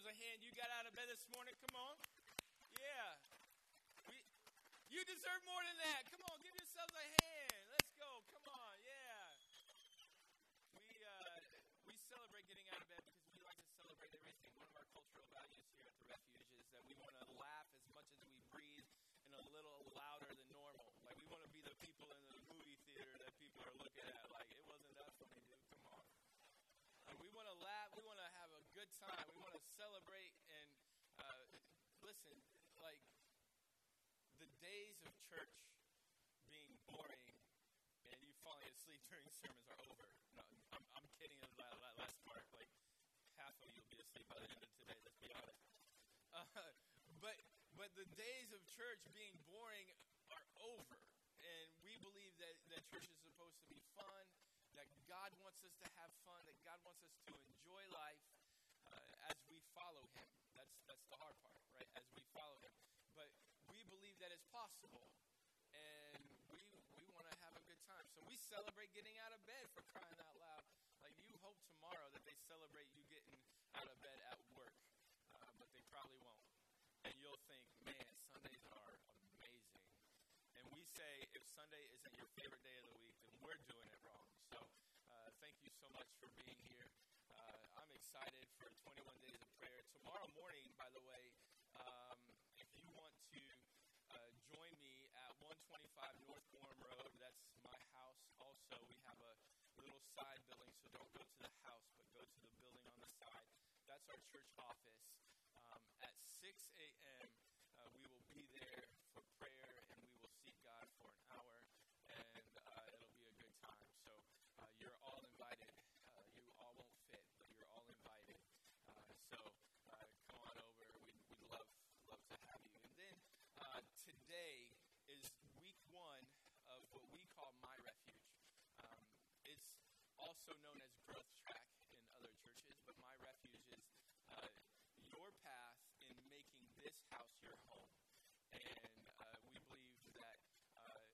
yourselves a hand. You got out of bed this morning. Come on. Yeah. We, you deserve more than that. Come on, give yourselves a hand. Let's go. Come on. Yeah. We uh, we celebrate getting out of bed because we like to celebrate everything. One of our cultural values here at the refuge is that we want to laugh as much as we breathe and a little louder than normal. Like we want to be the people in the movie theater that people are looking at. Like it wasn't that funny, dude. Come on. Like we want to laugh. We want to have a good time. We want celebrate and uh, listen. Like the days of church being boring and you falling asleep during sermons are over. No, I'm, I'm kidding. The last part, like half of you will be asleep by the end of today. Let's be honest. Uh, but but the days of church being boring are over, and we believe that that church is supposed to be fun. That God wants us to have fun. That God wants us to enjoy life follow Him. That's that's the hard part, right? As we follow Him, but we believe that it's possible, and we we want to have a good time. So we celebrate getting out of bed for crying out loud. Like you hope tomorrow that they celebrate you getting out of bed at work, uh, but they probably won't. And you'll think, man, Sundays are amazing. And we say, if Sunday isn't your favorite day of the week, then we're doing it wrong. So uh, thank you so much for being here. Excited for 21 days of prayer. Tomorrow morning, by the way, um, if you want to uh, join me at 125 North Gorham Road, that's my house. Also, we have a little side building, so don't go to the house, but go to the building on the side. That's our church office. Um, at 6 a.m., uh, we will be there for prayer and we will seek God for an hour, and uh, it'll be a good time. So uh, you're all invited. Uh, you all won't fit, but you're all invited. Uh, so uh, come on over. We'd, we'd love love to have you. And then today is week one of what we call My Refuge. Um, it's also known as Growth Track in other churches, but My Refuge is your path in making this house your home. And uh, we believe that uh,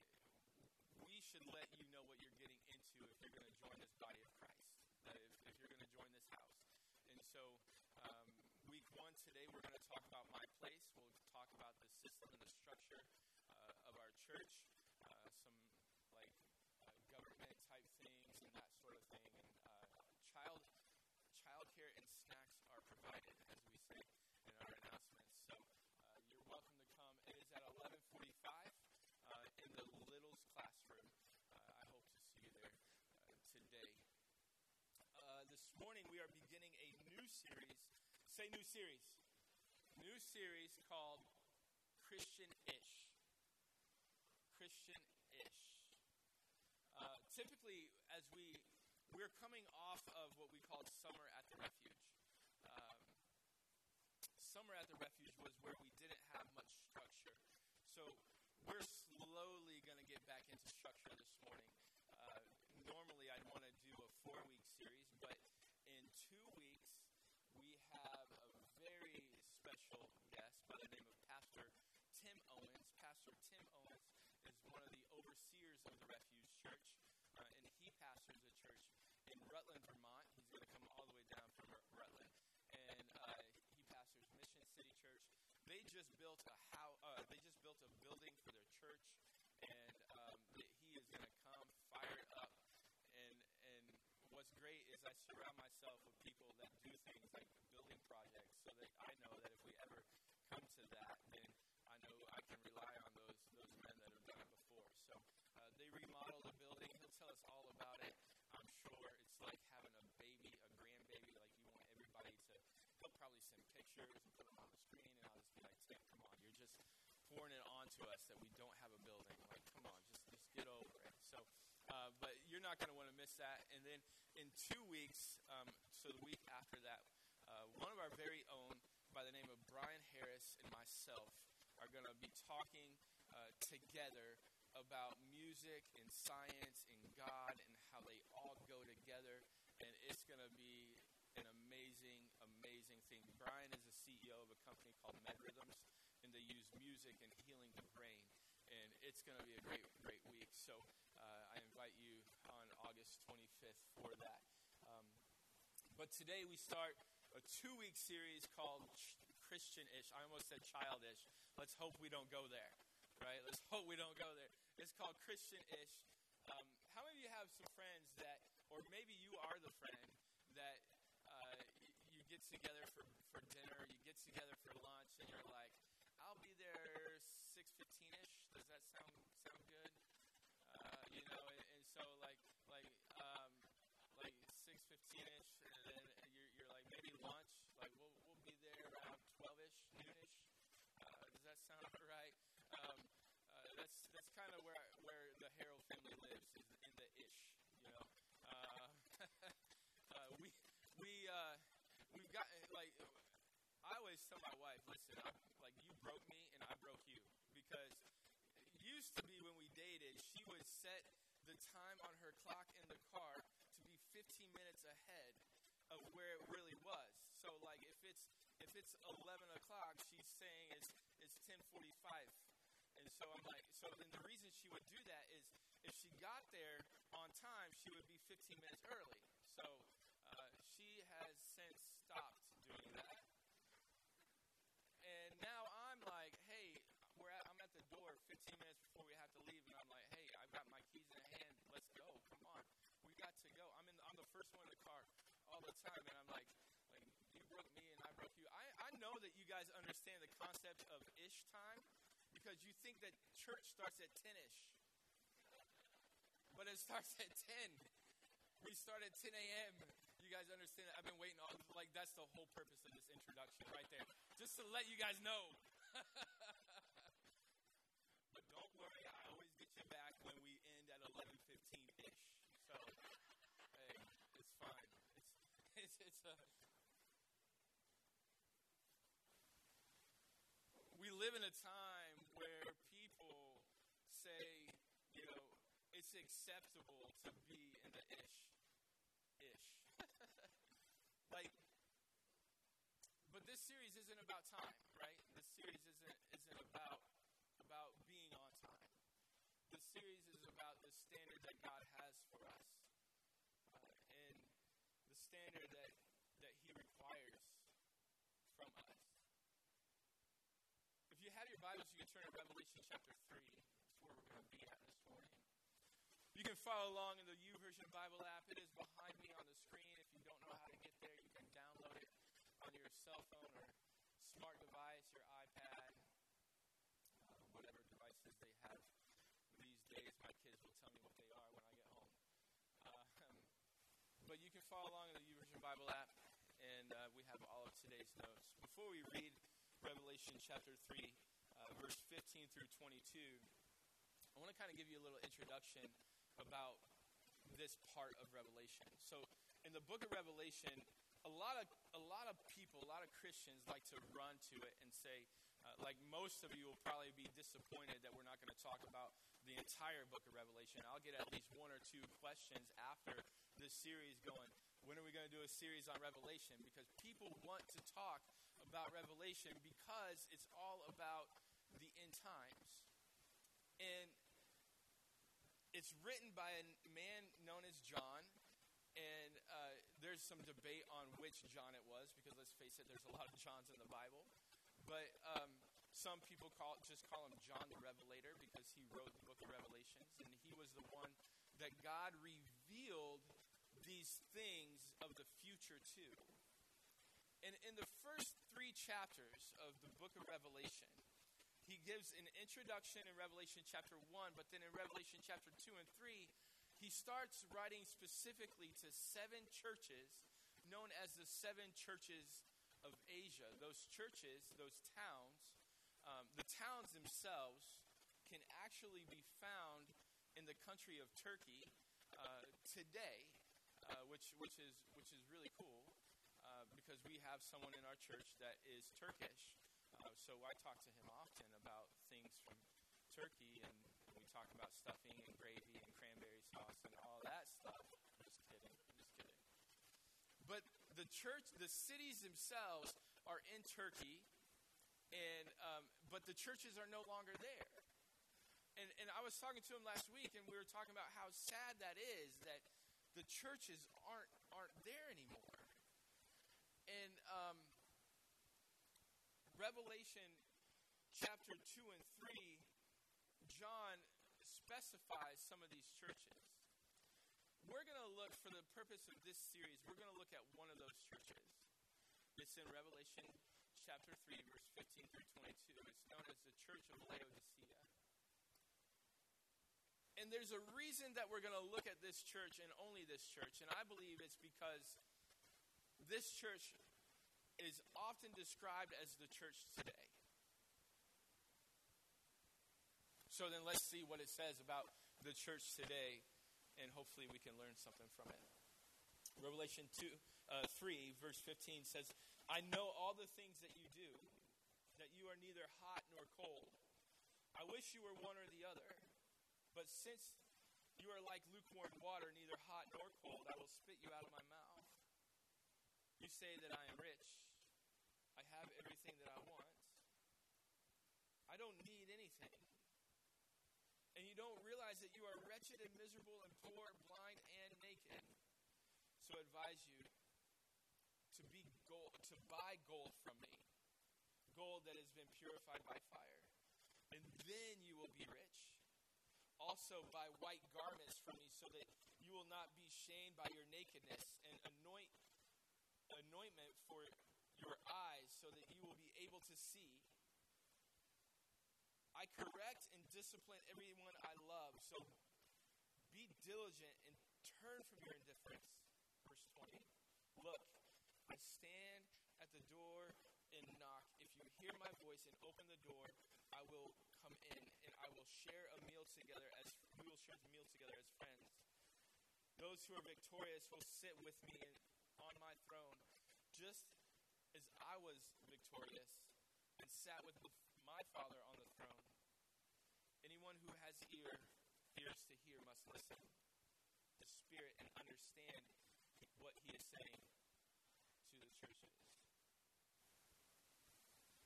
we should let you know what you're getting into if you're going to join this body of Christ, that if, if you're going to join this house. And so, um, week one today, we're going to talk about my place. We'll talk about the system and the structure uh, of our church, uh, some like uh, government type things and that sort of thing. And uh, child childcare and snacks are provided, as we say in our announcements. So uh, you're welcome to come. It is at 11:45 uh, in the Littles classroom. Uh, I hope to see you there uh, today. Uh, this morning we are beginning a new series. Say new series. New series called Christian-ish. Christian-ish. Uh, typically, as we we're coming off of what we called Summer at the Refuge. Um, summer at the Refuge was where we didn't have much structure. So we're slowly going to get back into structure this morning. Uh, normally, I'd want to do a four week series, but in two weeks, we have a very special guest by the name of Pastor Tim Owens. Pastor Tim Owens is one of the overseers the Refuge Church, uh, and he pastors a church in Rutland, Vermont. He's going to come all the way down from Rutland, and uh, he pastors Mission City Church. They just built a how uh, they just built a building for their church, and um, he is going to come fired up. And and what's great is I surround myself with people that do things like building projects, so that I know that if we ever come to that, then I know I can rely on those those men that have done it before. So uh, they remodeled the building. He'll tell us all about it. I'm sure it's like having a baby, a grandbaby. Like you want everybody to. He'll probably send pictures and put them on the screen, and I'll just be like, Tim, come on, you're just pouring it onto us that we don't have a building. Like, come on, just just get over it. So, uh, but you're not going to want to miss that. And then in two weeks, um, so the week after that, uh, one of our very own, by the name of Brian Harris and myself, are going to be talking uh, together about music and science and God and how they all go together. And it's going to be an amazing, amazing thing. Brian is the CEO of a company called MedRhythms, and they use music and healing the brain. And it's going to be a great, great week. So uh, I invite you on August 25th for that. Um, but today we start a two week series called Ch- Christian ish. I almost said childish. Let's hope we don't go there, right? Let's hope we don't go there. It's called Christian ish. Um, how many of you have some friends that, or maybe you are the friend that uh, you get together for, for dinner, you get together for lunch, and you're like, I'll be there 6.15 ish. Does that sound, sound good? Uh, you know, and, and so like, like, um, like 6.15 ish, and then you're, you're like, maybe lunch, like we'll, we'll be there around 12 ish, noonish. Uh, does that sound all right? Um, uh, that's kind of where where the Harold family lives is in the ish, you know. Uh, uh, we we uh, we've got like I always tell my wife, listen, I'm, like you broke me and I broke you because it used to be when we dated, she would set the time on her clock in the car to be 15 minutes ahead of where it really was. So like if it's if it's 11 o'clock, she's saying it's it's 10:45, and so I'm like, so then the reason she would do that is if she got there on time, she would be 15 minutes early. So uh, she has since stopped doing that, and now I'm like, hey, we're at, I'm at the door 15 minutes before we have to leave, and I'm like, hey, I've got my keys in hand. Let's go. Come on, we got to go. I'm in. I'm the first one in the car all the time, and I'm like, like you broke me and I broke you. I, I know that you guys understand the concept of ish time because you think that church starts at 10 ish, but it starts at 10. We start at 10 a.m. You guys understand that? I've been waiting all like that's the whole purpose of this introduction right there, just to let you guys know. but don't worry, I always get you back when we end at 11:15 ish. So hey, it's fine. It's it's it's a. We live in a time where people say, you know, acceptable to be in the ish, ish. like, but this series isn't about time, right? This series isn't isn't about about being on time. This series is about the standard that God has for us, uh, and the standard that that He requires from us. If you have your Bibles, you can turn to Revelation chapter 3. That's where we're going to be at this morning. You can follow along in the YouVersion Bible app. It is behind me on the screen. If you don't know how to get there, you can download it on your cell phone or smart device, your iPad, uh, whatever devices they have these days. My kids will tell me what they are when I get home. Um, but you can follow along in the YouVersion Bible app, and uh, we have all of today's notes. Before we read Revelation chapter 3, uh, verse 15 through 22, I want to kind of give you a little introduction about this part of Revelation. So, in the book of Revelation, a lot of a lot of people, a lot of Christians like to run to it and say, uh, like most of you will probably be disappointed that we're not going to talk about the entire book of Revelation. I'll get at least one or two questions after this series going. When are we going to do a series on Revelation? Because people want to talk about Revelation because it's all about the end times. And it's written by a man known as John, and uh, there's some debate on which John it was because let's face it, there's a lot of Johns in the Bible. But um, some people call just call him John the Revelator because he wrote the book of Revelations, and he was the one that God revealed these things of the future to. And in the first three chapters of the book of Revelation, he gives an introduction in Revelation chapter 1, but then in Revelation chapter 2 and 3, he starts writing specifically to seven churches known as the seven churches of Asia. Those churches, those towns, um, the towns themselves can actually be found in the country of Turkey uh, today, uh, which, which, is, which is really cool uh, because we have someone in our church that is Turkish. So I talk to him often about things from Turkey, and we talk about stuffing and gravy and cranberry sauce and all that stuff. Just kidding, just kidding. But the church, the cities themselves are in Turkey, and um, but the churches are no longer there. And and I was talking to him last week, and we were talking about how sad that is that the churches aren't aren't there anymore. And Revelation chapter 2 and 3, John specifies some of these churches. We're going to look, for the purpose of this series, we're going to look at one of those churches. It's in Revelation chapter 3, verse 15 through 22. It's known as the Church of Laodicea. And there's a reason that we're going to look at this church and only this church. And I believe it's because this church is often described as the church today. So then let's see what it says about the church today and hopefully we can learn something from it. Revelation 2, uh, 3, verse 15 says, I know all the things that you do, that you are neither hot nor cold. I wish you were one or the other. But since you are like lukewarm water, neither hot nor cold, I will spit you out of my mouth. You say that I am rich. Have everything that I want. I don't need anything and you don't realize that you are wretched and miserable and poor, blind and naked. So I advise you to be gold, to buy gold from me, gold that has been purified by fire, and then you will be rich. Also buy white garments from me, so that you will not be shamed by your nakedness, and anoint anointment for your eyes, so that you will be able to see. I correct and discipline everyone I love. So be diligent and turn from your indifference. Verse 20. Look, I stand at the door and knock. If you hear my voice and open the door, I will come in and I will share a meal together as we will share the meal together as friends. Those who are victorious will sit with me on my throne, just as I was victorious and sat with my Father on the throne. Anyone who has ear, ears to hear must listen to Spirit and understand what he is saying to the churches.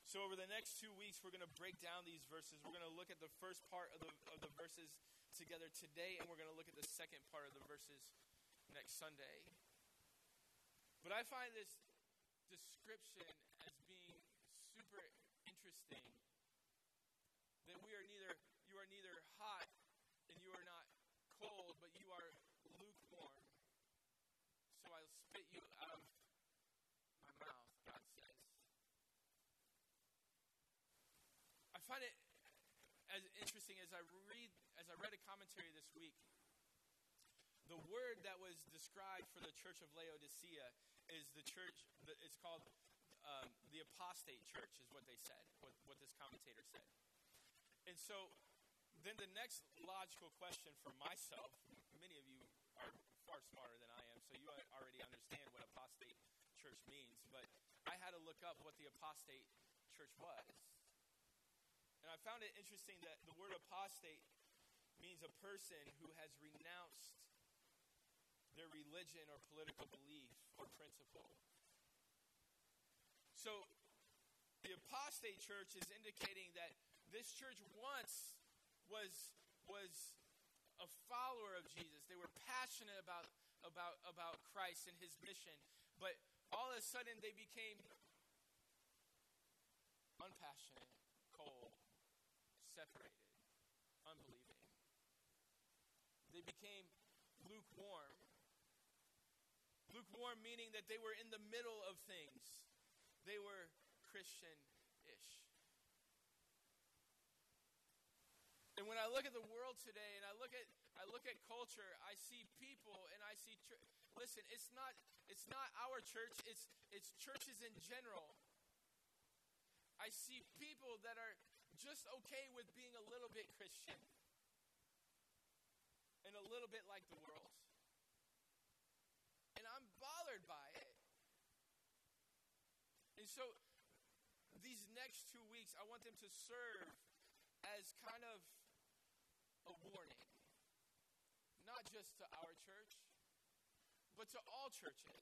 So, over the next two weeks, we're going to break down these verses. We're going to look at the first part of the, of the verses together today, and we're going to look at the second part of the verses next Sunday. But I find this description as being super interesting that we are neither you are neither hot and you are not cold, but you are lukewarm. So I'll spit you out of my mouth, God says. I find it as interesting as I read as I read a commentary this week. The word that was described for the church of Laodicea is the church. It's called um, the apostate church, is what they said. What, what this commentator said. And so then the next logical question for myself, many of you are far smarter than I am, so you already understand what apostate church means, but I had to look up what the apostate church was. And I found it interesting that the word apostate means a person who has renounced their religion or political belief or principle. So the apostate church is indicating that this church once was, was a follower of Jesus. They were passionate about, about, about Christ and his mission. But all of a sudden, they became unpassionate, cold, separated, unbelieving. They became lukewarm. Lukewarm meaning that they were in the middle of things. They were Christian ish. And when I look at the world today and I look at I look at culture, I see people and I see tr- listen, it's not it's not our church, it's it's churches in general. I see people that are just okay with being a little bit Christian and a little bit like the world. And I'm bothered by it. And so these next two weeks, I want them to serve as kind of a warning, not just to our church, but to all churches.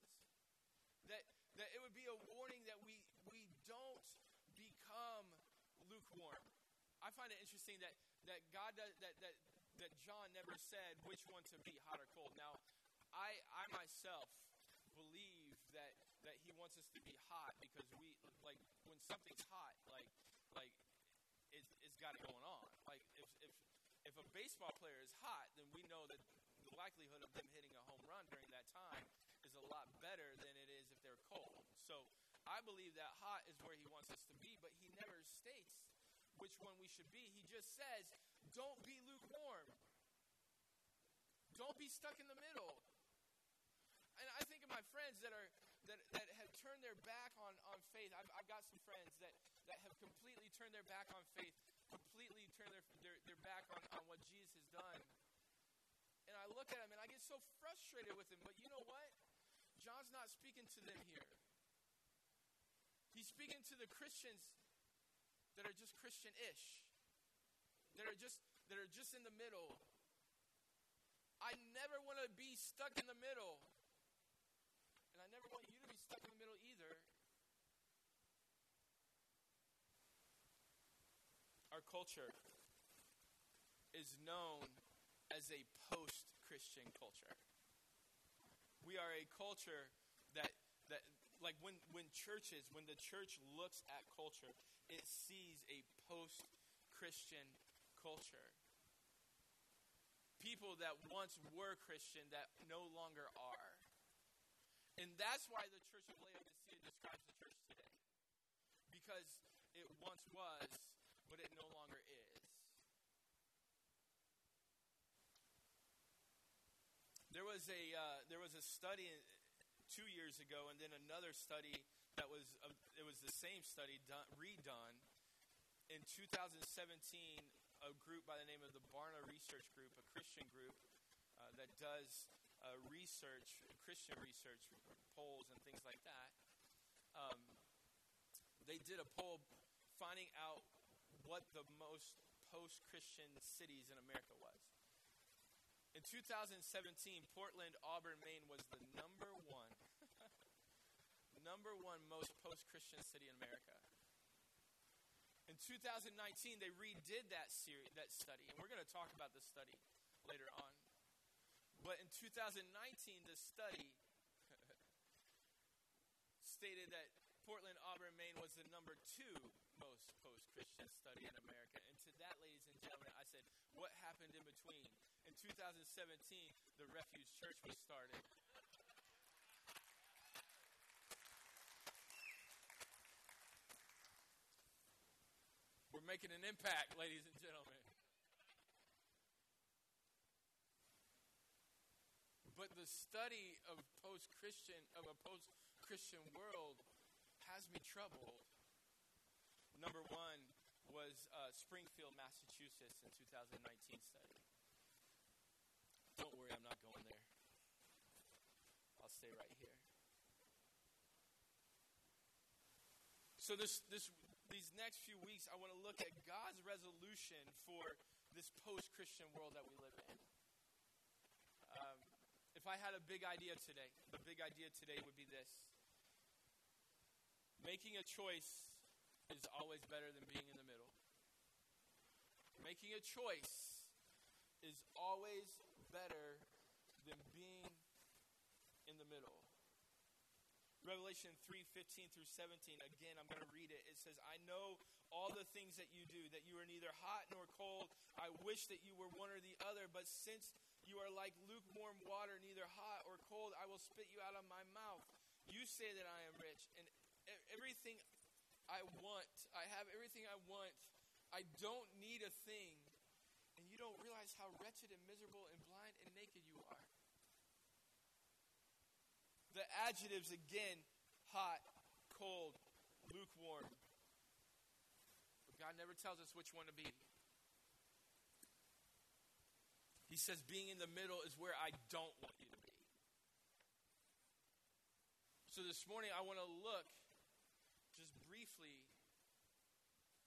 That, that it would be a warning that we, we don't become lukewarm. I find it interesting that, that God does, that, that, that John never said which one to be, hot or cold. Now, I, I myself that, he wants us to be hot because we, like, when something's hot, like, like it, it's got it going on. Like if if if a baseball player is hot, then we know that the likelihood of them hitting a home run during that time is a lot better than it is if they're cold. So I believe that hot is where he wants us to be, but he never states which one we should be. He just says, don't be lukewarm. Don't be stuck in the middle. And I think of my friends that are that, that have turned their back on, on faith. I've, I've got some friends that, that have completely turned their back on faith, completely turned their, their, their back on, on what Jesus has done. And I look at them and I get so frustrated with them. But you know what? John's not speaking to them here. He's speaking to the Christians that are just Christian-ish, that are just that are just in the middle. I never want to be stuck in the middle. I never want you to be stuck in the middle either. Our culture is known as a post Christian culture. We are a culture that, that like when, when churches, when the church looks at culture, it sees a post Christian culture. People that once were Christian that no longer are. And that's why the church of Laodicea describes the church today. Because it once was, but it no longer is. There was a uh, there was a study two years ago, and then another study that was uh, it was the same study done, redone in 2017. A group by the name of the Barna Research Group, a Christian group uh, that does uh, research, Christian research, polls, and things like that, um, they did a poll finding out what the most post Christian cities in America was. In 2017, Portland, Auburn, Maine was the number one, number one most post Christian city in America. In 2019, they redid that series, that study, and we're going to talk about the study later on. But in 2019, the study stated that Portland, Auburn, Maine was the number two most post Christian study in America. And to that, ladies and gentlemen, I said, what happened in between? In 2017, the Refuge Church was started. We're making an impact, ladies and gentlemen. But the study of post Christian, of a post Christian world, has me troubled. Number one was uh, Springfield, Massachusetts in 2019 study. Don't worry, I'm not going there. I'll stay right here. So this this these next few weeks, I want to look at God's resolution for this post-Christian world that we live in. I had a big idea today, the big idea today would be this: making a choice is always better than being in the middle. Making a choice is always better than being in the middle. Revelation 3:15 through 17 again I'm going to read it. It says, "I know all the things that you do, that you are neither hot nor cold. I wish that you were one or the other, but since you are like lukewarm water, neither hot or cold, I will spit you out of my mouth. You say that I am rich and everything I want. I have everything I want. I don't need a thing. And you don't realize how wretched and miserable and blind and naked you are. The adjectives again hot, cold, lukewarm. But God never tells us which one to be. He says being in the middle is where I don't want you to be. So this morning I want to look just briefly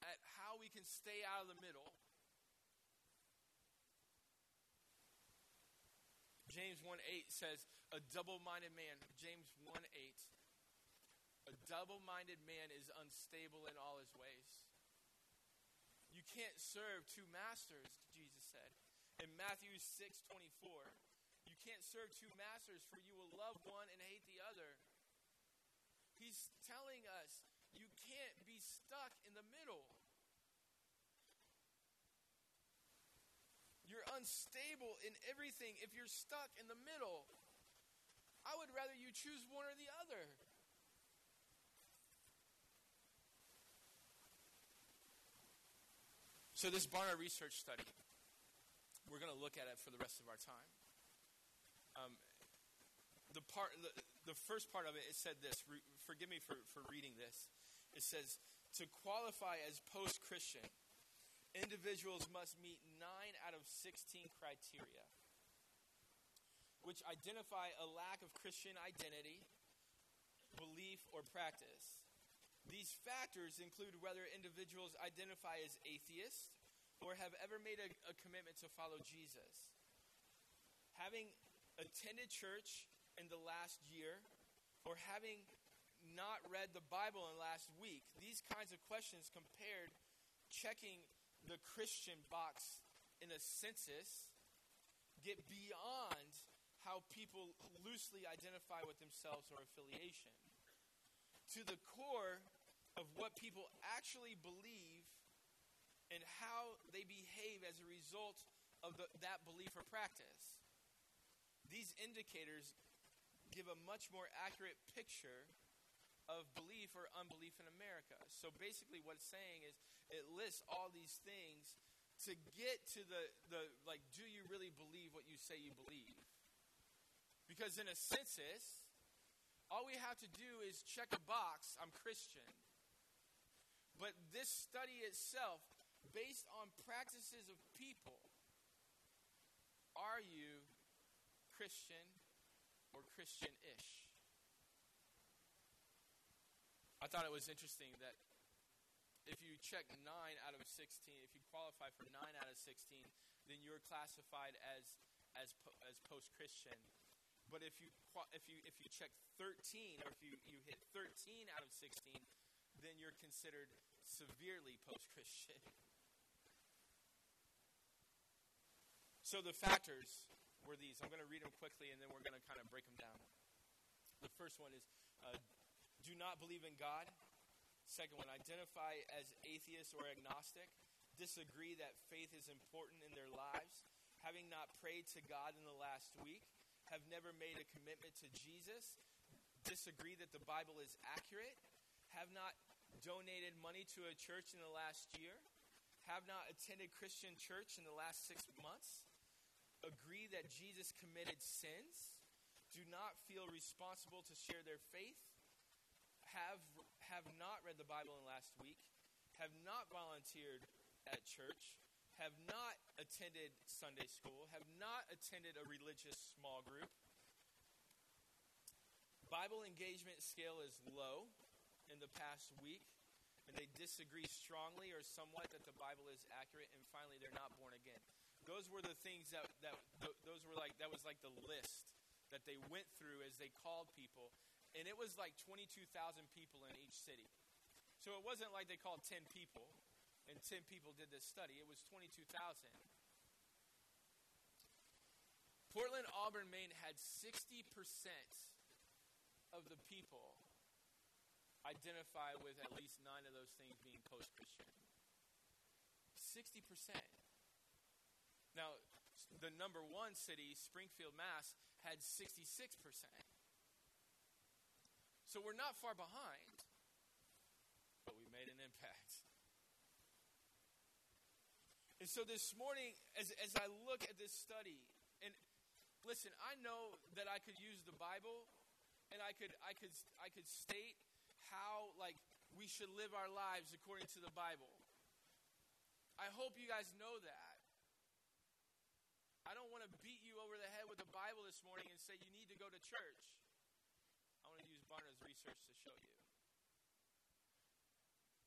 at how we can stay out of the middle. James 1 8 says, A double minded man, James 1 8, a double minded man is unstable in all his ways. You can't serve two masters, Jesus. In Matthew 6 24, you can't serve two masters, for you will love one and hate the other. He's telling us you can't be stuck in the middle. you're unstable in everything, if you're stuck in the middle, I would rather you choose one or the other. So, this Barna research study, we're going to look at it for the rest of our time. Um, the part, the, the first part of it, it said this. Re, forgive me for, for reading this. It says, to qualify as post Christian, individuals must meet 9 out of 16 criteria, which identify a lack of Christian identity, belief, or practice. These factors include whether individuals identify as atheists or have ever made a, a commitment to follow Jesus. Having attended church in the last year or having not read the Bible in the last week, these kinds of questions compared checking the Christian box in a census get beyond how people loosely identify with themselves or affiliation to the core of what people actually believe and how they behave as a result of the, that belief or practice. These indicators give a much more accurate picture of belief or unbelief in America. So basically, what it's saying is it lists all these things to get to the, the like, do you really believe what you say you believe? Because in a census, all we have to do is check a box, I'm Christian. But this study itself, based on practices of people, are you Christian or Christian ish? I thought it was interesting that if you check 9 out of 16, if you qualify for 9 out of 16, then you're classified as, as, as post Christian. But if you if you if you check 13 or if you, you hit 13 out of 16, then you're considered severely post-Christian. So the factors were these. I'm going to read them quickly and then we're going to kind of break them down. The first one is uh, do not believe in God. Second one, identify as atheist or agnostic. Disagree that faith is important in their lives. Having not prayed to God in the last week have never made a commitment to Jesus, disagree that the Bible is accurate, have not donated money to a church in the last year, have not attended Christian church in the last six months, agree that Jesus committed sins, do not feel responsible to share their faith, have, have not read the Bible in last week, have not volunteered at church, have not attended Sunday school, have not attended a religious small group. Bible engagement scale is low in the past week, and they disagree strongly or somewhat that the Bible is accurate, and finally they're not born again. Those were the things that, that those were like that was like the list that they went through as they called people, and it was like 22,000 people in each city. So it wasn't like they called 10 people and 10 people did this study. It was 22,000. Portland, Auburn, Maine had 60% of the people identify with at least nine of those things being post Christian. 60%. Now, the number one city, Springfield, Mass., had 66%. So we're not far behind, but we made an impact. And so this morning, as, as I look at this study, and listen, I know that I could use the Bible and I could, I could, I could state how, like, we should live our lives according to the Bible. I hope you guys know that. I don't want to beat you over the head with the Bible this morning and say you need to go to church. I want to use Barna's research to show you.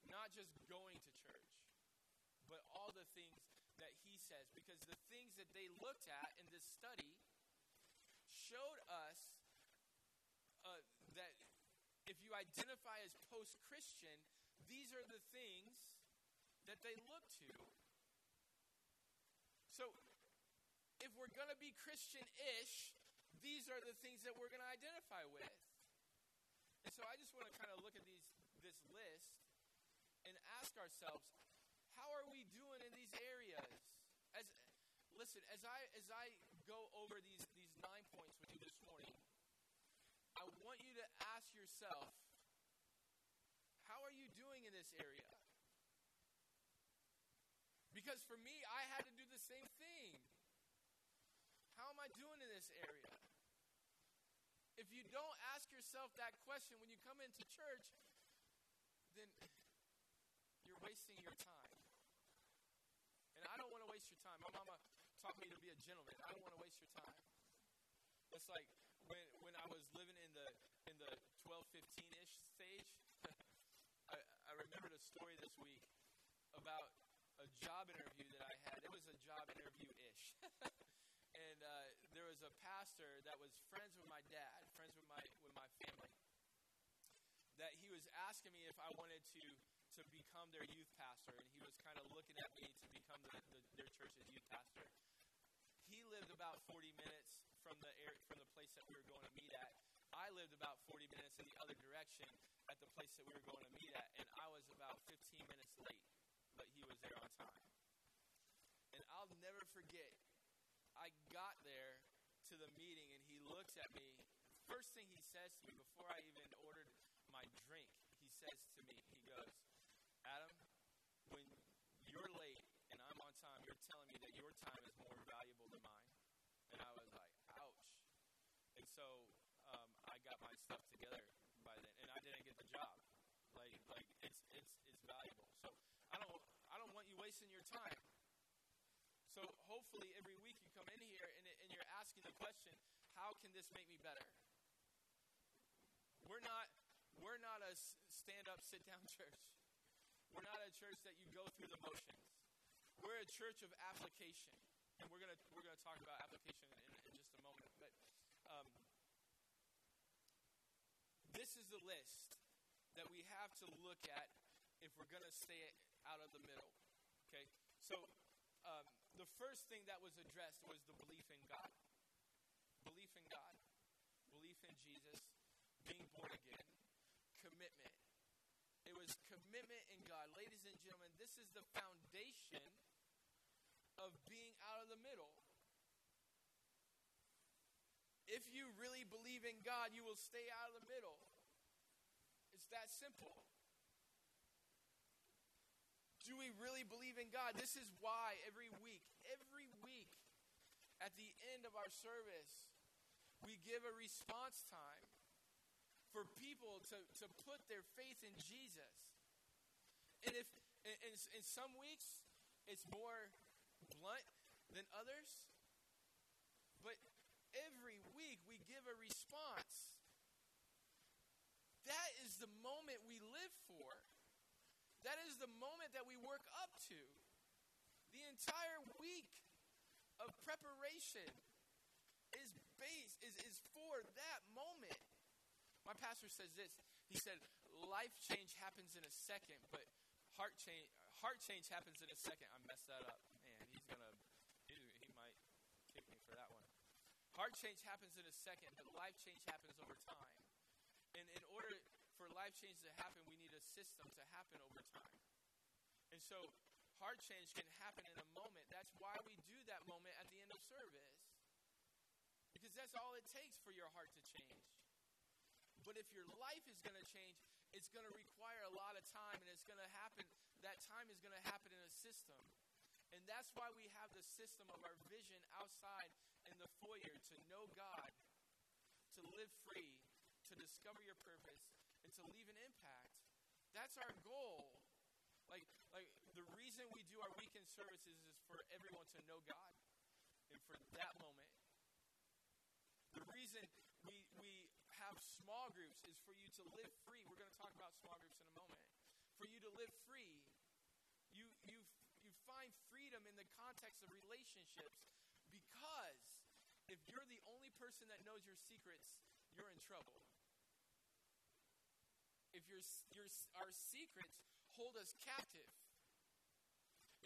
Not just going to church, but all the things that he says. Because the things that they looked at in this study showed us uh, that if you identify as post Christian, these are the things that they look to. So, if we're going to be Christian ish, these are the things that we're going to identify with. And so I just want to kind of look at these this list and ask ourselves, how are we doing in these areas? As listen, as I as I go over these these nine points with you this morning, I want you to ask yourself, how are you doing in this area? Because for me, I had to do the same thing. Am I doing in this area? If you don't ask yourself that question when you come into church, then you're wasting your time. And I don't want to waste your time. My mama taught me to be a gentleman. I don't want to waste your time. It's like when when I was living in the in the 12, 15 ish stage. I, I remembered a story this week about a job interview that I had. It was a job interview ish. was a pastor that was friends with my dad, friends with my with my family. That he was asking me if I wanted to to become their youth pastor, and he was kind of looking at me to become the, the, their church's youth pastor. He lived about 40 minutes from the air, from the place that we were going to meet at. I lived about 40 minutes in the other direction at the place that we were going to meet at, and I was about 15 minutes late, but he was there on time. And I'll never forget, I got there to the meeting, and he looks at me. First thing he says to me before I even ordered my drink, he says to me, he goes, Adam, when you're late and I'm on time, you're telling me that your time is more valuable than mine. And I was like, ouch. And so um, I got my stuff together by then, and I didn't get the job. Like, like it's it's it's valuable. So I don't I don't want you wasting your time. So hopefully every week you come in here and, and you're asking the question, how can this make me better? We're not we're not a stand up, sit down church. We're not a church that you go through the motions. We're a church of application, and we're gonna we're gonna talk about application in, in just a moment. But um, this is the list that we have to look at if we're gonna stay out of the middle. Okay, so um, the first thing that was addressed was the belief in God, belief in God, belief in Jesus, being born again, commitment it was commitment in God. Ladies and gentlemen, this is the foundation of being out of the middle. If you really believe in God, you will stay out of the middle. It's that simple. Do we really believe in God? This is why every week, every week, at the end of our service, we give a response time for people to, to put their faith in Jesus. And if in, in, some weeks it's more blunt than others, but every week we give a response. That is the moment we live for. That is the moment that we work up to. The entire week of preparation is based is, is for that moment. My pastor says this. He said, "Life change happens in a second, but heart change heart change happens in a second. I messed that up. Man, he's gonna he, he might kick me for that one. Heart change happens in a second, but life change happens over time. And in order for life change to happen, we need a system to happen over time. And so heart change can happen in a moment. That's why we do that moment at the end of service. Because that's all it takes for your heart to change. But if your life is going to change, it's going to require a lot of time and it's going to happen. That time is going to happen in a system. And that's why we have the system of our vision outside in the foyer to know God, to live free, to discover your purpose, and to leave an impact. That's our goal. Like, like the reason we do our weekend services is for everyone to know God. And for that moment. The reason we, we have small groups is for you to live free. We're going to talk about small groups in a moment. For you to live free, you, you, you find freedom in the context of relationships because if you're the only person that knows your secrets, you're in trouble. If your, your, our secrets hold us captive,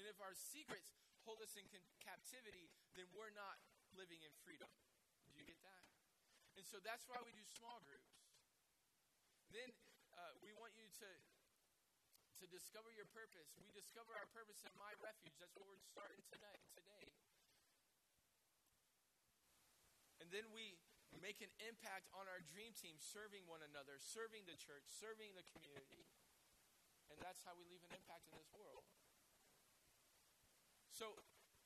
and if our secrets hold us in con- captivity, then we're not living in freedom. Do you get that? And so that's why we do small groups. Then uh, we want you to to discover your purpose. We discover our purpose in my refuge. That's what we're starting today. Today, And then we make an impact on our dream team, serving one another, serving the church, serving the community. And that's how we leave an impact in this world. So,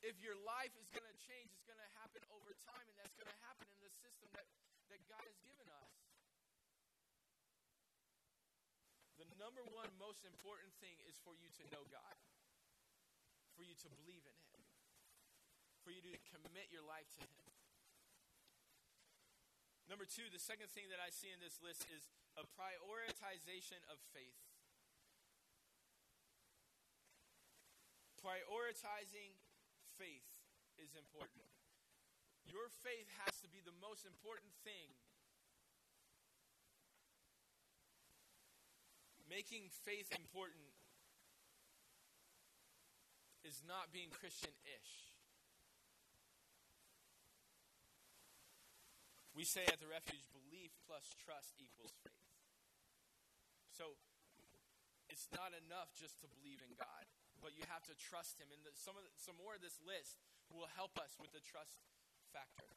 if your life is going to change, it's going to happen over time, and that's going to happen in the system that, that God has given us. The number one most important thing is for you to know God, for you to believe in Him, for you to commit your life to Him. Number two, the second thing that I see in this list is a prioritization of faith. Prioritizing faith is important. Your faith has to be the most important thing. Making faith important is not being Christian ish. We say at the refuge, belief plus trust equals faith. So it's not enough just to believe in God, but you have to trust Him. And the, some, the, some more of this list will help us with the trust factor.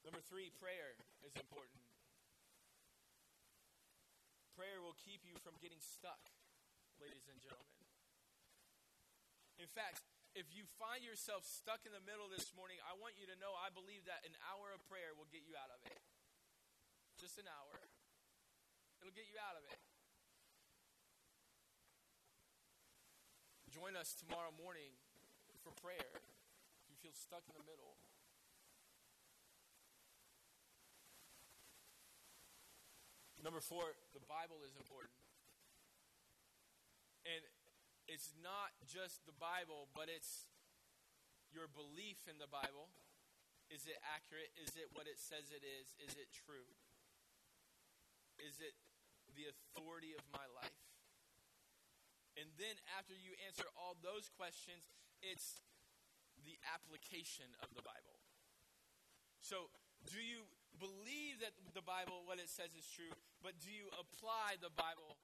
Number three, prayer is important. Prayer will keep you from getting stuck, ladies and gentlemen. In fact, if you find yourself stuck in the middle this morning, I want you to know I believe that an hour of prayer will get you out of it. Just an hour. It'll get you out of it. Join us tomorrow morning for prayer if you feel stuck in the middle. Number four, the Bible is important. And it's not just the Bible, but it's your belief in the Bible. Is it accurate? Is it what it says it is? Is it true? Is it the authority of my life? And then after you answer all those questions, it's the application of the Bible. So, do you believe that the Bible, what it says, is true, but do you apply the Bible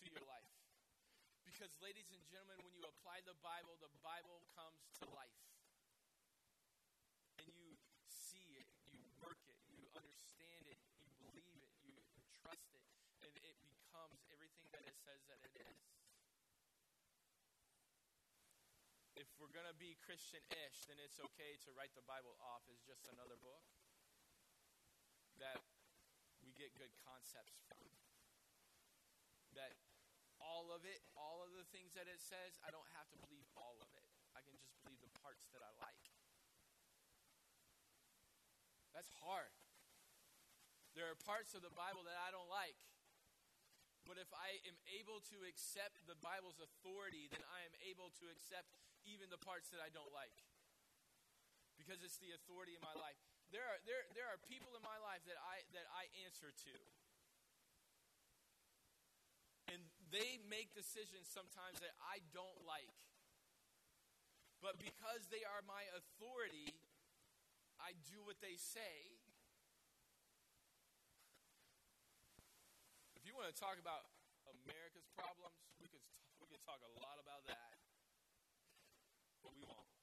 to your life? Because, ladies and gentlemen, when you apply the Bible, the Bible comes to life. And you see it, you work it, you understand it, you believe it, you trust it, and it becomes everything that it says that it is. If we're going to be Christian ish, then it's okay to write the Bible off as just another book that we get good concepts from. That all of it, all of the things that it says, I don't have to believe all of it. I can just believe the parts that I like. That's hard. There are parts of the Bible that I don't like. But if I am able to accept the Bible's authority, then I am able to accept even the parts that I don't like. Because it's the authority in my life. There are, there, there are people in my life that I, that I answer to. And they make decisions sometimes that I don't like. But because they are my authority, I do what they say. If you want to talk about America's problems, we could, we could talk a lot about that but we won't.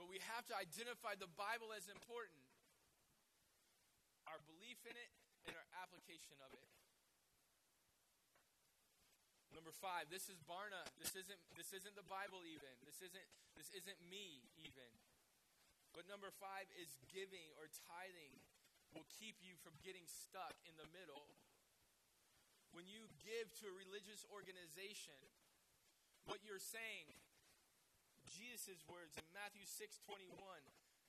But we have to identify the Bible as important our belief in it and our application of it. Number five, this is Barna. This isn't this isn't the Bible even. This isn't this isn't me even. But number five is giving or tithing will keep you from getting stuck in the middle. When you give to a religious organization, what you're saying, Jesus' words in Matthew 6 21,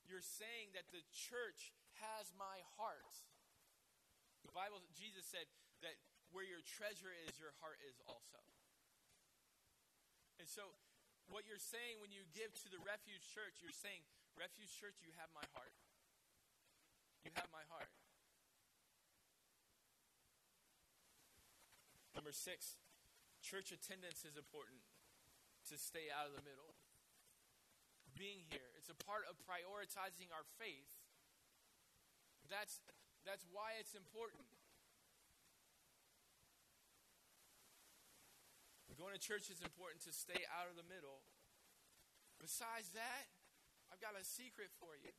you're saying that the church has my heart. The Bible, Jesus said that where your treasure is, your heart is also. And so, what you're saying when you give to the Refuge Church, you're saying, Refuge Church, you have my heart. You have my heart. Number six, church attendance is important to stay out of the middle. Being here, it's a part of prioritizing our faith. That's, that's why it's important. Going to church is important to stay out of the middle. Besides that, I've got a secret for you.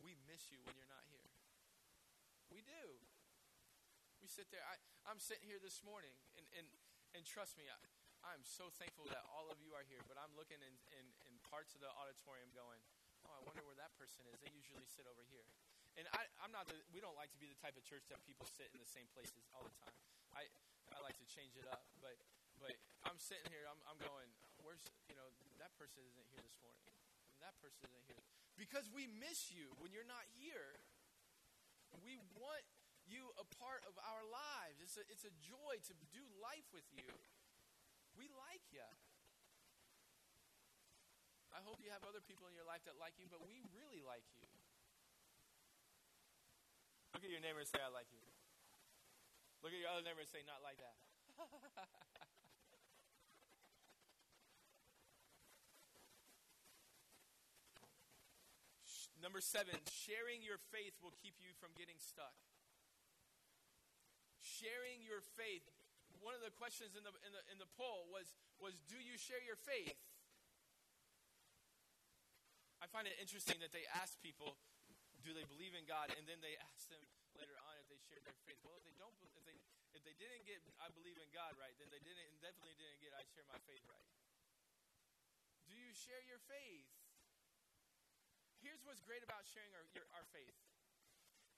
We miss you when you're not here. We do. We sit there. I, I'm sitting here this morning, and, and, and trust me, I, I'm so thankful that all of you are here, but I'm looking in, in, in parts of the auditorium going, oh, I wonder where that person is. They usually sit over here. And I, I'm not the, we don't like to be the type of church that people sit in the same places all the time. I, I like to change it up, but, but I'm sitting here, I'm, I'm going, where's, you know, that person isn't here this morning. And that person isn't here. Because we miss you when you're not here. We want you a part of our lives. It's a, it's a joy to do life with you. We like you. I hope you have other people in your life that like you, but we really like you. Look at your neighbor and say, I like you. Look at your other neighbor and say, not like that. Number seven, sharing your faith will keep you from getting stuck. Sharing your faith. One of the questions in the, in the, in the poll was, was Do you share your faith? I find it interesting that they ask people, Do they believe in God? And then they ask them later on if they shared their faith. Well, if they don't, if they, if they didn't get I believe in God right, then they didn't, and definitely didn't get I share my faith right. Do you share your faith? Here's what's great about sharing our, your, our faith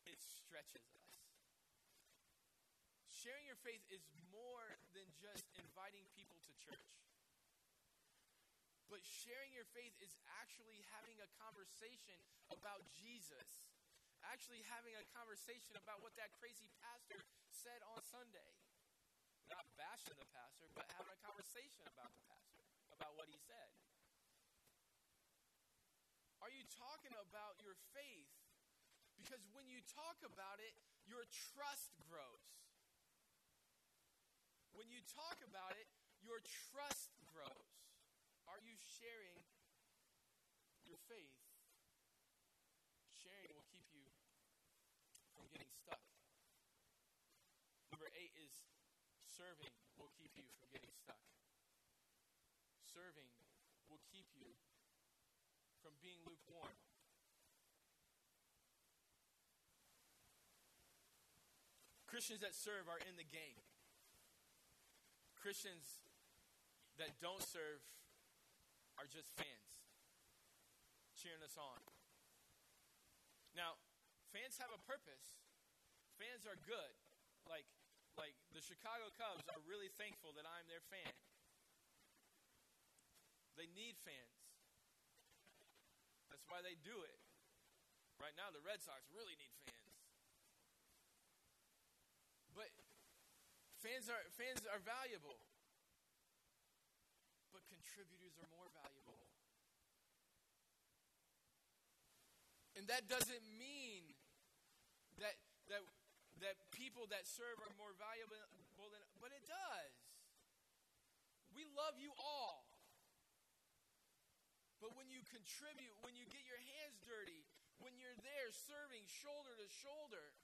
it stretches us. Sharing your faith is more than just inviting people to church. But sharing your faith is actually having a conversation about Jesus. Actually having a conversation about what that crazy pastor said on Sunday. Not bashing the pastor, but having a conversation about the pastor, about what he said. Are you talking about your faith? Because when you talk about it, your trust grows. When you talk about it, your trust grows. Are you sharing your faith? Sharing will keep you from getting stuck. Number eight is serving will keep you from getting stuck. Serving will keep you from being lukewarm. Christians that serve are in the game. Christians that don't serve are just fans cheering us on. Now, fans have a purpose. Fans are good. Like like the Chicago Cubs are really thankful that I'm their fan. They need fans. That's why they do it. Right now, the Red Sox really need fans. But fans are fans are valuable. But contributors are more valuable. And that doesn't mean that that that people that serve are more valuable than but it does. We love you all. But when you contribute, when you get your hands dirty, when you're there serving shoulder to shoulder,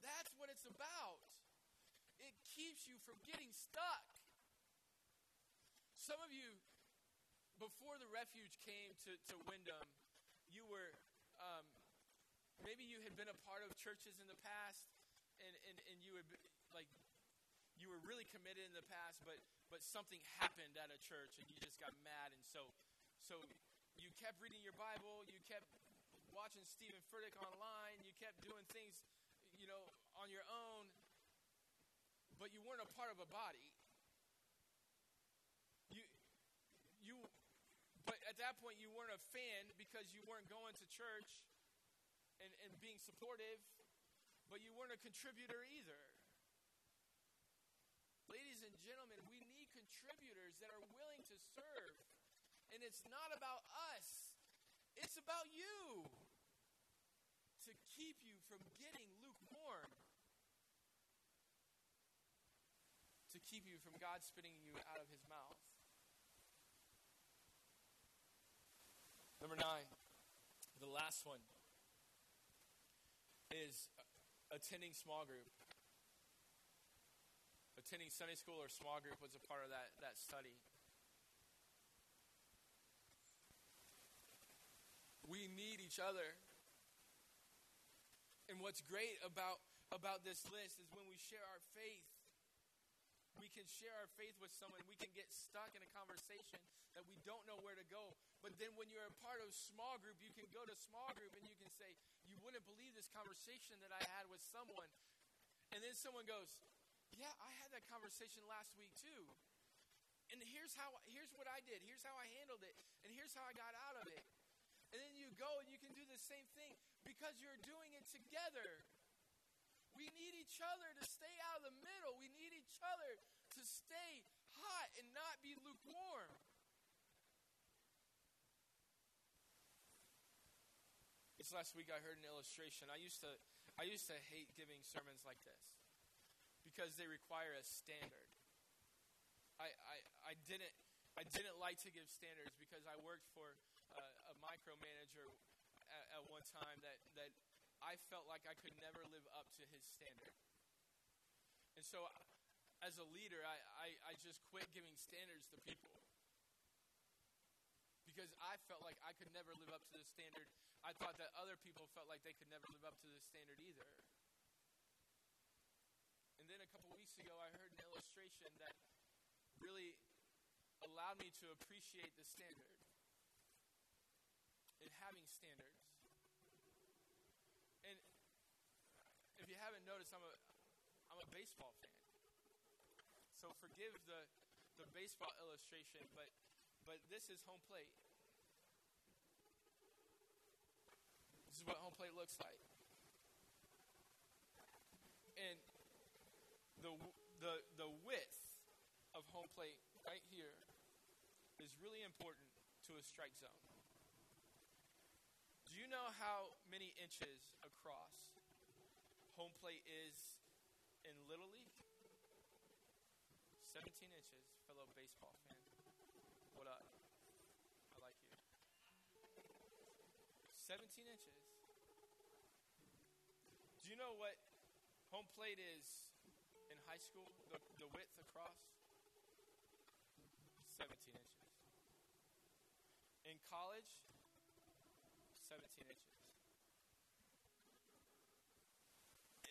that's what it's about. It keeps you from getting stuck. Some of you, before the refuge came to, to Wyndham, you were, um, maybe you had been a part of churches in the past, and, and, and you would, like, you were really committed in the past, but but something happened at a church and you just got mad, and so so you kept reading your Bible, you kept watching Steven Furtick online, you kept doing things, you know, on your own, but you weren't a part of a body. You you but at that point you weren't a fan because you weren't going to church and, and being supportive, but you weren't a contributor either. Ladies and gentlemen, we need contributors that are willing to serve. And it's not about us, it's about you to keep you from getting lukewarm, to keep you from God spitting you out of his mouth. Number nine, the last one, is attending small group attending Sunday school or small group was a part of that, that study. We need each other. And what's great about, about this list is when we share our faith, we can share our faith with someone. We can get stuck in a conversation that we don't know where to go. But then when you're a part of small group, you can go to small group and you can say, You wouldn't believe this conversation that I had with someone. And then someone goes, Yeah, I had that conversation last week too. And here's how here's what I did. Here's how I handled it. And here's how I got out of it. And then you go and you can do the same thing because you're doing it together. We need each other to stay out of the middle. We need each other to stay hot and not be lukewarm. This last week I heard an illustration. I used to I used to hate giving sermons like this because they require a standard. I, I, I didn't I didn't like to give standards because I worked for a, a micromanager at, at one time that, that I felt like I could never live up to his standard. And so, as a leader, I, I, I just quit giving standards to people. Because I felt like I could never live up to the standard. I thought that other people felt like they could never live up to the standard either. And then a couple weeks ago, I heard an illustration that really allowed me to appreciate the standard and having standards. And if you haven't noticed, I'm a I'm a baseball fan. So forgive the the baseball illustration, but but this is home plate. This is what home plate looks like. And the the the width of home plate right here is really important to a strike zone. Do you know how many inches across home plate is in Little League. 17 inches, fellow baseball fan. What up? I like you. 17 inches. Do you know what home plate is high school? The, the width across? 17 inches. In college? 17 inches.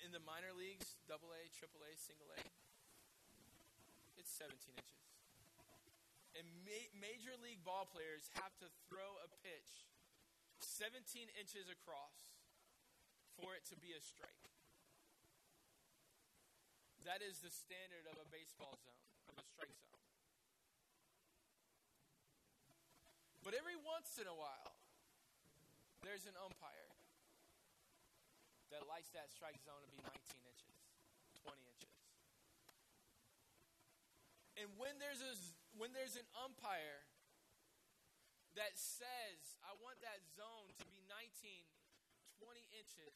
in the minor leagues, double A, triple A, single A, it's 17 inches. And ma- major league ball players have to throw a pitch 17 inches across for it to be a strike. That is the standard of a baseball zone, of a strike zone. But every once in a while, there's an umpire that likes that strike zone to be 19 inches, 20 inches. And when there's a when there's an umpire that says, I want that zone to be 19, 20 inches,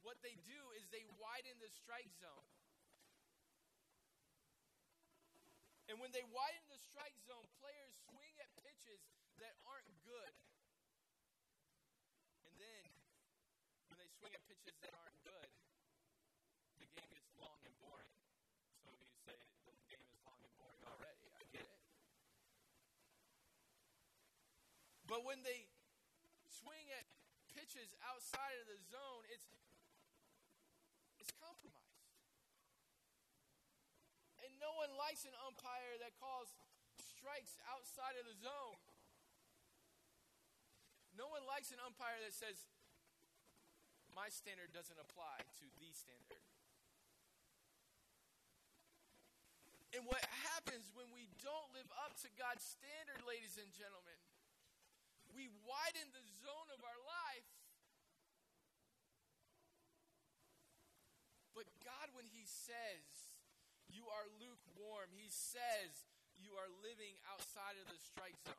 what they do is they widen the strike zone. And when they widen the strike zone, players swing at pitches that aren't good. And then, when they swing at pitches that aren't good, the game gets long and boring. Some of you say the game is long and boring already. I get it. But when they swing at pitches outside of the zone, it's No one likes an umpire that calls strikes outside of the zone. No one likes an umpire that says my standard doesn't apply to the standard. And what happens when we don't live up to God's standard, ladies and gentlemen, we widen the zone of our life. But God, when He says you are lukewarm, He says you are living outside of the strike zone.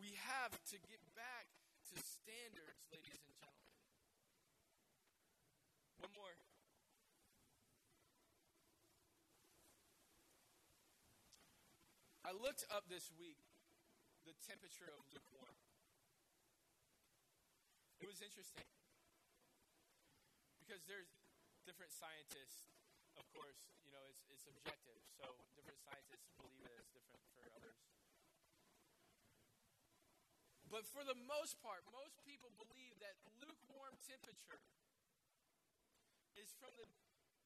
We have to get back to standards, ladies and gentlemen. One more. I looked up this week the temperature of lukewarm. It was interesting because there's different scientists, of course, you know, it's, it's subjective. So different scientists believe it is different for others. But for the most part, most people believe that lukewarm temperature is from the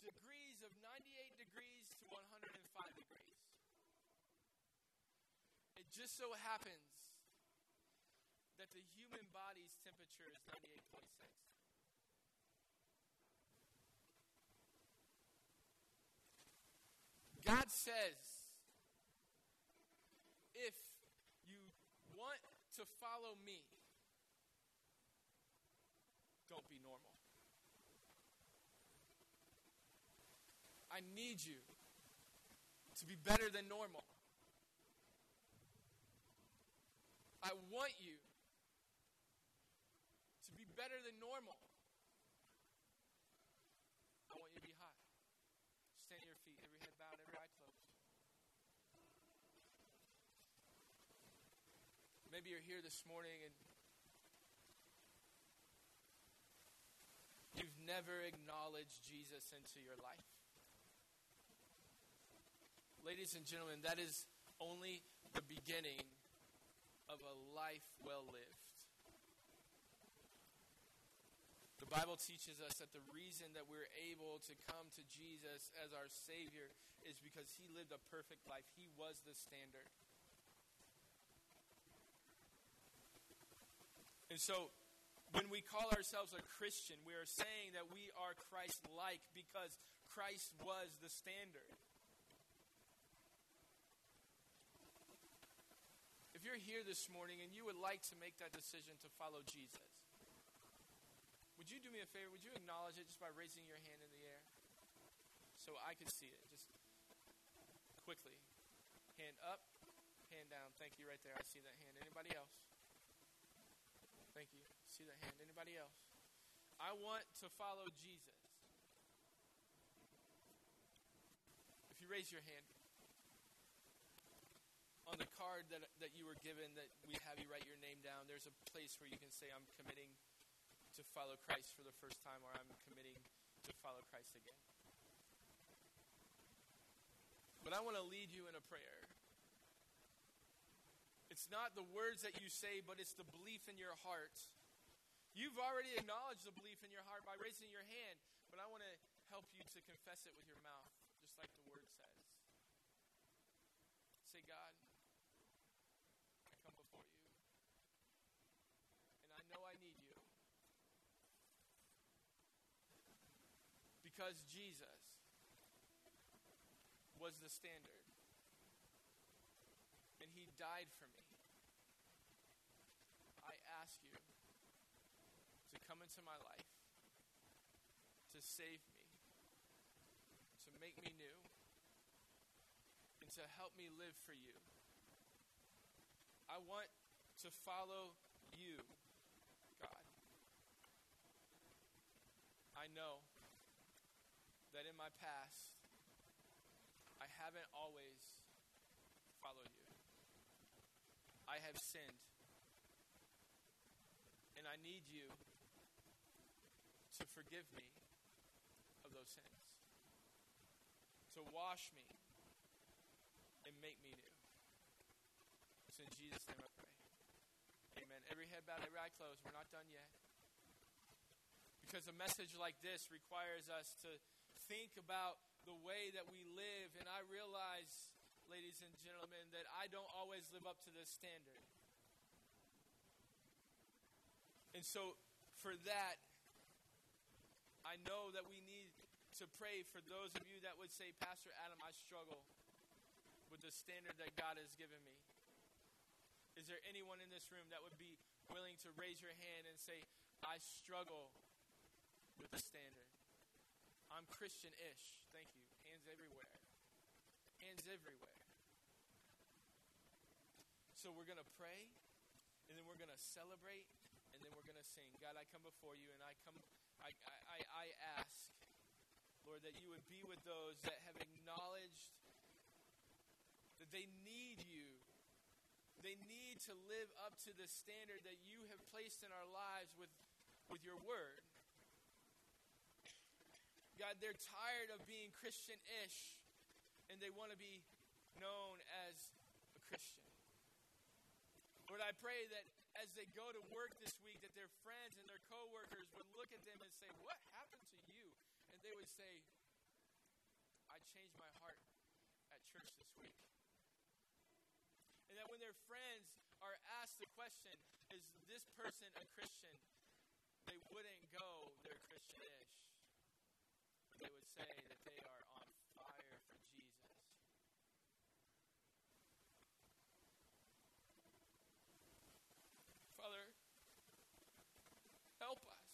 degrees of 98 degrees to 105 degrees. It just so happens that the human body's temperature is 98.6. God says, if you want to follow me, don't be normal. I need you to be better than normal. I want you to be better than normal. I want you to be hot. Stand to your feet, every head bowed, every eye closed. Maybe you're here this morning and you've never acknowledged Jesus into your life. Ladies and gentlemen, that is only the beginning of a life well lived. The Bible teaches us that the reason that we're able to come to Jesus as our Savior is because He lived a perfect life. He was the standard. And so, when we call ourselves a Christian, we are saying that we are Christ like because Christ was the standard. If you're here this morning and you would like to make that decision to follow Jesus, would you do me a favor? Would you acknowledge it just by raising your hand in the air so I can see it? Just quickly. Hand up, hand down. Thank you right there. I see that hand. Anybody else? See that hand. Anybody else? I want to follow Jesus. If you raise your hand, on the card that, that you were given that we have you write your name down, there's a place where you can say, I'm committing to follow Christ for the first time, or I'm committing to follow Christ again. But I want to lead you in a prayer. It's not the words that you say, but it's the belief in your heart. You've already acknowledged the belief in your heart by raising your hand, but I want to help you to confess it with your mouth, just like the word says. Say, God, I come before you, and I know I need you. because Jesus was the standard. And he died for me. I ask you come into my life, to save me, to make me new, and to help me live for you. I want to follow you, God. I know that in my past, I haven't always followed you. I have sinned. And I need you forgive me of those sins, to wash me and make me new. It's in Jesus' name I pray. Amen. Every head bowed, every eye closed. We're not done yet. Because a message like this requires us to think about the way that we live, and I realize, ladies and gentlemen, that I don't always live up to this standard. And so, for that, I know that we need to pray for those of you that would say, Pastor Adam, I struggle with the standard that God has given me. Is there anyone in this room that would be willing to raise your hand and say, I struggle with the standard? I'm Christian ish. Thank you. Hands everywhere. Hands everywhere. So we're going to pray, and then we're going to celebrate, and then we're going to sing. God, I come before you, and I come, I, I, I ask, Lord, that you would be with those that have acknowledged that they need you. They need to live up to the standard that you have placed in our lives with, with your word. God, they're tired of being Christian ish and they want to be known as a Christian. Lord, I pray that as they go to work this week, that they're friends and their coworkers would look at them and say, What happened to you? And they would say, I changed my heart at church this week. And that when their friends are asked the question, Is this person a Christian? they wouldn't go their Christianish. They would say that they are on fire for Jesus. Father, help us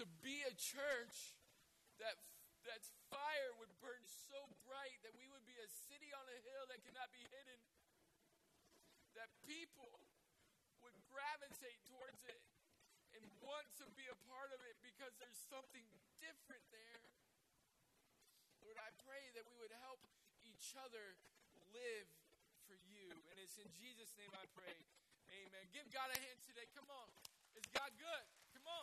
to be a church that that's fire would burn so bright that we would be a city on a hill that cannot be hidden. That people would gravitate towards it and want to be a part of it because there's something different there. Lord, I pray that we would help each other live for you. And it's in Jesus' name I pray. Amen. Give God a hand today. Come on. Is God good?